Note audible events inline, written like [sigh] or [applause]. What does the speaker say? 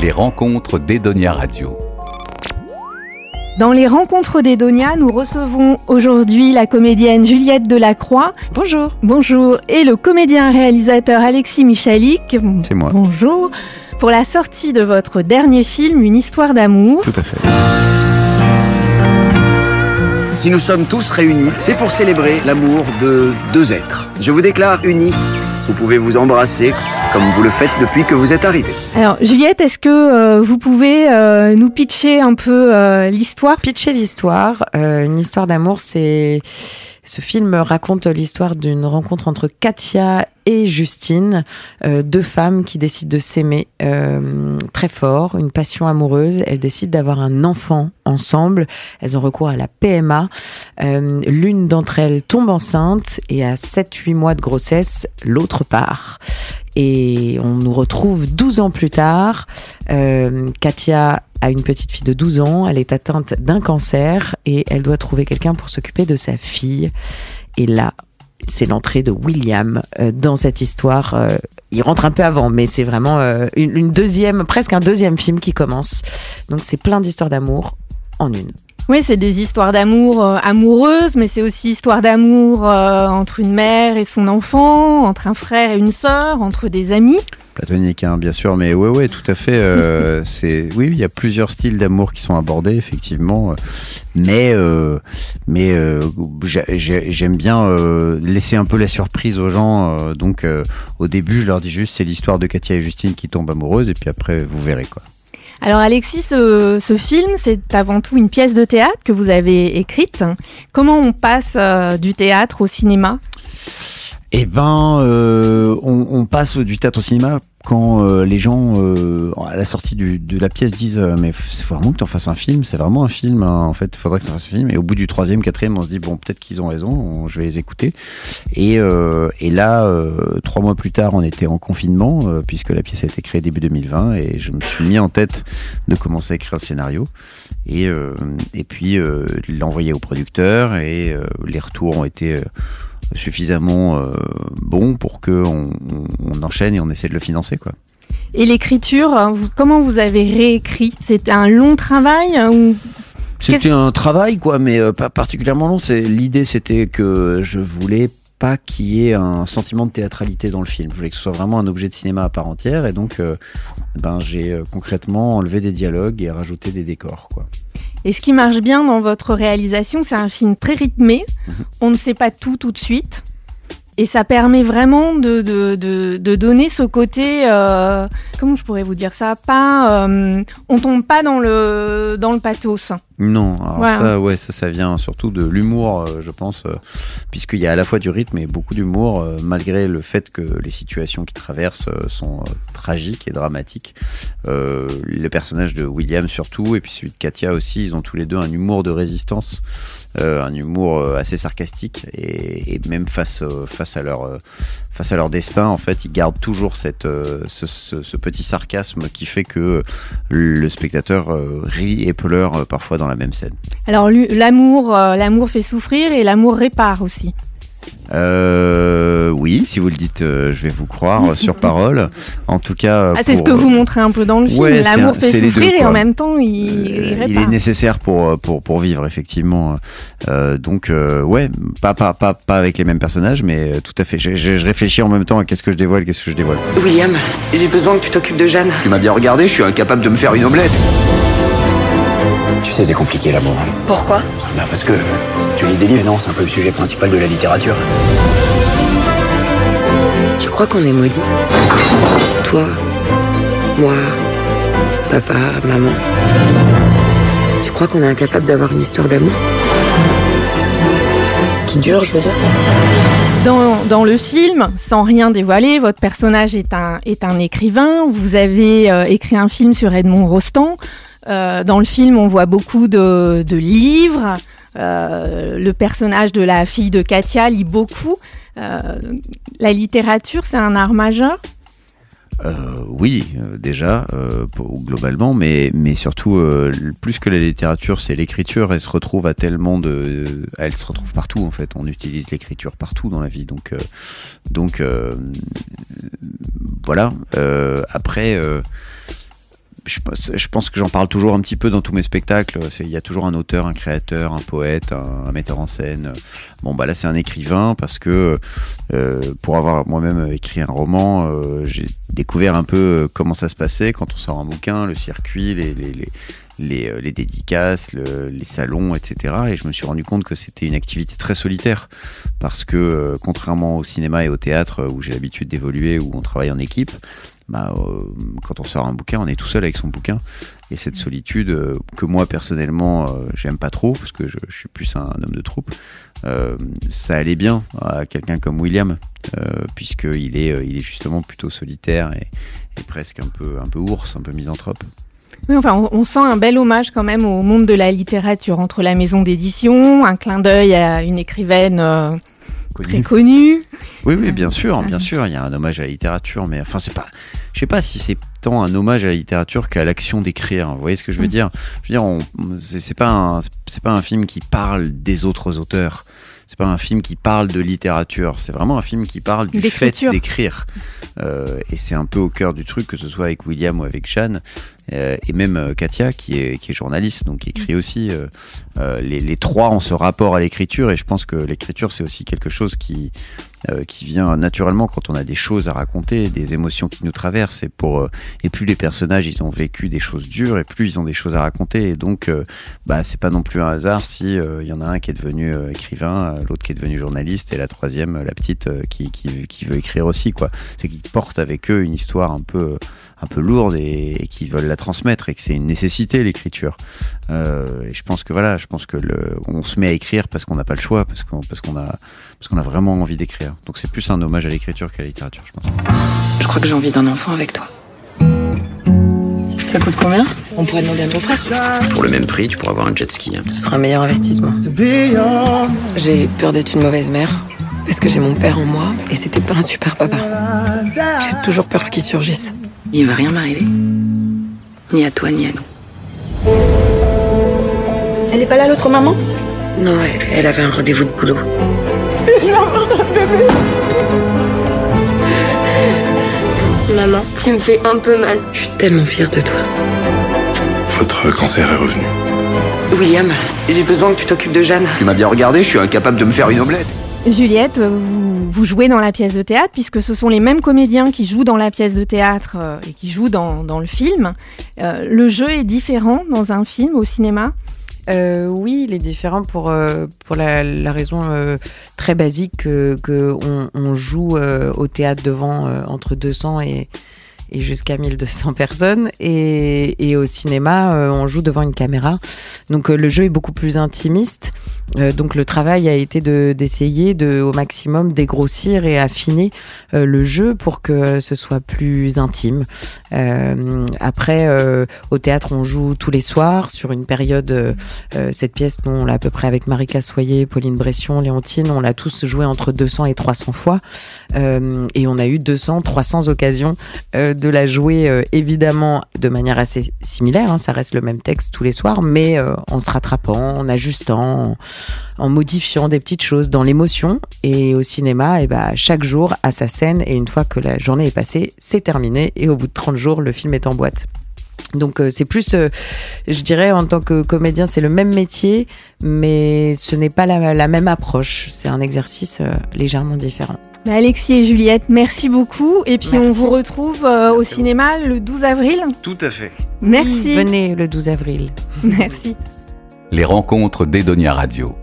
Les rencontres d'Edonia Radio. Dans les rencontres d'Edonia, nous recevons aujourd'hui la comédienne Juliette Delacroix. Bonjour. Bonjour. Et le comédien réalisateur Alexis Michalik. C'est moi. Bonjour. Pour la sortie de votre dernier film, Une histoire d'amour. Tout à fait. Si nous sommes tous réunis, c'est pour célébrer l'amour de deux êtres. Je vous déclare unis. Vous pouvez vous embrasser comme vous le faites depuis que vous êtes arrivé. Alors, Juliette, est-ce que euh, vous pouvez euh, nous pitcher un peu euh, l'histoire? Pitcher l'histoire. Euh, une histoire d'amour, c'est. Ce film raconte l'histoire d'une rencontre entre Katia et Justine, euh, deux femmes qui décident de s'aimer euh, très fort, une passion amoureuse. Elles décident d'avoir un enfant ensemble. Elles ont recours à la PMA. Euh, L'une d'entre elles tombe enceinte et à 7-8 mois de grossesse, l'autre part. Et on nous retrouve 12 ans plus tard. Katia a une petite fille de 12 ans, elle est atteinte d'un cancer et elle doit trouver quelqu'un pour s'occuper de sa fille. Et là, c'est l'entrée de William euh, dans cette histoire. Euh, il rentre un peu avant, mais c'est vraiment euh, une, une deuxième, presque un deuxième film qui commence. Donc c'est plein d'histoires d'amour en une. Oui, c'est des histoires d'amour euh, amoureuses, mais c'est aussi histoire d'amour euh, entre une mère et son enfant, entre un frère et une sœur, entre des amis. Platonique, hein, bien sûr, mais ouais, ouais, tout à fait. euh, [laughs] c'est, oui, il y a plusieurs styles d'amour qui sont abordés, effectivement. Mais, mais j'ai- j'ai- j'aime bien laisser un peu la surprise aux gens. donc, au début, je leur dis juste, c'est l'histoire de Katia et Justine qui tombent amoureuses, et puis après, vous verrez quoi. Alors Alexis, ce, film, c'est avant tout une pièce de théâtre que vous avez écrite. Comment on passe euh, du théâtre au cinéma? Eh ben, euh, on, passe du théâtre au cinéma quand euh, les gens, euh, à la sortie de la pièce, disent Mais c'est vraiment que tu en fasses un film, c'est vraiment un film, hein. en fait, il faudrait que tu fasses un film. Et au bout du troisième, quatrième, on se dit Bon, peut-être qu'ils ont raison, on- je vais les écouter. Et, et là, trois mois plus tard, on était en confinement, puisque la pièce a été créée début 2020, et je me suis mis en tête de commencer à écrire le scénario. Et, et puis, l'envoyer au producteur, et les retours ont été. Suffisamment euh, bon pour que on, enchaîne et on essaie de le financer quoi. Et l'écriture, hein, comment vous avez réécrit? C'était un long travail hein, ou C'était un travail quoi, mais euh, pas particulièrement long. C'est l'idée, c'était que je voulais pas qu'il y ait un sentiment de théâtralité dans le film. Je voulais que ce soit vraiment un objet de cinéma à part entière, et donc euh, ben j'ai euh, concrètement enlevé des dialogues et rajouté des décors quoi. Et ce qui marche bien dans votre réalisation, c'est un film très rythmé. Mhm. On ne sait pas tout tout de suite. Et ça permet vraiment de, de, de, de donner ce côté, euh, comment je pourrais vous dire ça? Pas, euh, on tombe pas dans le dans le pathos. Non, alors Ouais. ça, ouais, ça, ça vient surtout de l'humour, euh, je pense, euh, puisqu'il y a à la fois du rythme et beaucoup d'humour, malgré le fait que les situations qui traversent sont tragiques et dramatiques. Le personnage de William surtout, et puis celui de Katia aussi, ils ont tous les deux un humour de résistance, un humour euh, assez sarcastique, et, même face, euh, face à leur euh, face à leur destin, en fait, ils gardent toujours cette, euh, ce, ce- petit sarcasme qui fait que le spectateur euh, rit et pleure euh, parfois dans la même scène. Alors l'amour, euh, l'amour fait souffrir et l'amour répare aussi. Euh, oui, si vous le dites, euh, je vais vous croire [laughs] sur parole. En tout cas, Ah, c'est ce que vous montrez un peu dans le film. ouais, l'amour fait deux, souffrir et en même temps il, euh, il est nécessaire pour euh, pour pour vivre effectivement. Euh, donc euh, ouais, pas pas pas pas avec les mêmes personnages, mais tout à fait. Je, je- je réfléchis en même temps à qu'est-ce que je dévoile, qu'est-ce que je dévoile. William, j'ai besoin que tu t'occupes de Jeanne. Tu m'as bien regardé, je suis incapable de me faire une omelette. Tu sais, c'est compliqué l'amour. Pourquoi? Bah parce que tu lis des livres, non? C'est un peu le sujet principal de la littérature. Tu crois qu'on est maudits Toi, moi, papa, maman. Tu crois qu'on est incapable d'avoir une histoire d'amour? Qui dure, je veux dire? Dans, dans le film, sans rien dévoiler, votre personnage est un, est un écrivain. Vous avez euh, écrit un film sur Edmond Rostand. Euh, dans le film, on voit beaucoup de, livres. Euh, le personnage de la fille de Katia lit beaucoup. Euh, la littérature, c'est un art majeur? Oui, déjà, globalement, mais, surtout, plus que la littérature, c'est l'écriture. Elle se retrouve à tellement de. Elle se retrouve partout, en fait. On utilise l'écriture partout dans la vie. Donc, voilà. Après. Je, pense- que j'en parle toujours un petit peu dans tous mes spectacles. Il y a toujours un auteur, un créateur, un poète, un, metteur en scène. Bon, bah là, c'est un écrivain parce que euh, pour avoir moi-même écrit un roman, euh, j'ai découvert un peu euh, comment ça se passait quand on sort un bouquin, le circuit, les, les, euh, les dédicaces, le- les salons, etc. Et je me suis rendu compte que c'était une activité très solitaire parce que euh, contrairement au cinéma et au théâtre euh, où j'ai l'habitude d'évoluer, où on travaille en équipe, bah, euh, quand on sort un bouquin, on est tout seul avec son bouquin. Et cette solitude euh, que moi personnellement euh, j'aime pas trop parce que je, je suis plus un, homme de troupe, ça allait bien à quelqu'un comme William puisqu'il est, il est justement plutôt solitaire et, et presque un peu, un peu ours, un peu misanthrope. Oui, enfin, on, on sent un bel hommage quand même au monde de la littérature entre la maison d'édition, un clin d'œil à une écrivaine euh, très connue. Oui, oui, bien sûr, bien sûr, il y a un hommage à la littérature, mais enfin, c'est pas, je sais pas si c'est tant un hommage à la littérature qu'à l'action d'écrire. Vous voyez ce que je veux Mm. dire? Je veux dire, c'est c'est pas un, c'est pas un film qui parle des autres auteurs. C'est pas un film qui parle de littérature. C'est vraiment un film qui parle du fait d'écrire. Euh, et c'est un peu au cœur du truc, que ce soit avec William ou avec Jeanne, euh, et même euh, Katia, qui est, qui est journaliste, donc qui écrit aussi. euh, euh, les, les trois ont ce rapport à l'écriture, et je pense que l'écriture, c'est aussi quelque chose qui, euh, qui vient naturellement quand on a des choses à raconter, des émotions qui nous traversent. Et, pour, euh, et plus les personnages ils ont vécu des choses dures, et plus ils ont des choses à raconter. Et donc, euh, bah, c'est pas non plus un hasard si euh, il y en a un qui est devenu euh, écrivain, l'autre qui est devenu journaliste, et la troisième, la petite, qui, qui, qui veut écrire aussi. quoi. C'est qu'ils portent avec eux une histoire un peu un peu lourde et, et qui veulent la transmettre et que c'est une nécessité l'écriture. Euh, et je pense que voilà, je pense que le, on se met à écrire parce qu'on n'a pas le choix, parce qu'on parce qu'on a parce qu'on a vraiment envie d'écrire. Donc c'est plus un hommage à l'écriture qu'à la littérature, je pense. Je crois que j'ai envie d'un enfant avec toi. Ça coûte combien? On pourrait demander à ton frère. Pour le même prix, tu pourras avoir un jet ski. hein. Ce sera un meilleur investissement. J'ai peur d'être une mauvaise mère. Parce que j'ai mon père en moi et c'était pas un super papa. J'ai toujours peur qu'il surgisse. Il va rien m'arriver. Ni à toi, ni à nous. Elle est pas là, l'autre maman? Non, elle, elle avait un rendez-vous de boulot. [laughs] Maman, tu me fais un peu mal. Je suis tellement fière de toi. Votre cancer est revenu. William, j'ai besoin que tu t'occupes de Jeanne. Tu m'as bien regardé, je suis incapable de me faire une omelette. Juliette, vous, jouez dans la pièce de théâtre, puisque ce sont les mêmes comédiens qui jouent dans la pièce de théâtre euh, et qui jouent dans, dans le film. Euh, le jeu est différent dans un film au cinéma? Euh, oui, il est différent pour, pour la, raison très basique que, que on, on joue au théâtre devant entre 200 et, et jusqu'à 1200 personnes. Et, et au cinéma, on joue devant une caméra. Donc le jeu est beaucoup plus intimiste. Euh, donc le travail a été de- d'essayer de, au maximum dégrossir et affiner euh, le jeu pour que ce soit plus intime. Euh, après, euh, au théâtre, on joue tous les soirs sur une période. euh, euh, cette pièce, nous, on l'a à peu près avec Marika Soyer, Pauline Bression, Léontine, on l'a tous joué entre 200 et 300 fois. Et on a eu 200, 300 occasions de la jouer, évidemment, de manière assez similaire. hein, ça reste le même texte tous les soirs, mais en se rattrapant, en ajustant, en modifiant des petites choses dans l'émotion. Et au cinéma, et ben, chaque jour a sa scène. Et une fois que la journée est passée, c'est terminé. Et au bout de 30 jours, le film est en boîte. Donc euh, c'est plus, euh, je dirais, en tant que comédien, c'est le même métier, mais ce n'est pas la, la même approche. C'est un exercice euh, légèrement différent. Bah, Alexis et Juliette, merci beaucoup. Et puis on vous retrouve euh, au cinéma le 12 avril. Tout à fait. Merci. Venez le 12 avril. [laughs] Merci. Les rencontres d'Edonia Radio.